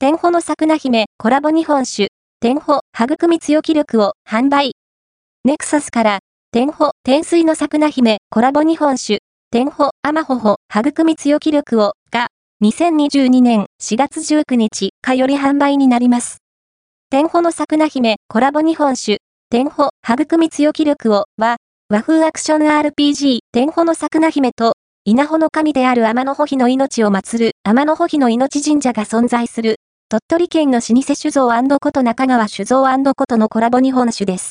天保の桜姫コラボ日本酒、天保育み強気力を販売。ネクサスから、天保天水の桜姫コラボ日本酒、天保甘ほほ育み強気力をが、2022年4月19日かより販売になります。天保の桜姫コラボ日本酒、天保育み強気力をは、和風アクション RPG 天保の桜姫と稲穂の神である天の穂妃の命を祀る天の穂妃の命神社が存在する。鳥取県の老舗酒造こと中川酒造ことのコラボ日本酒です。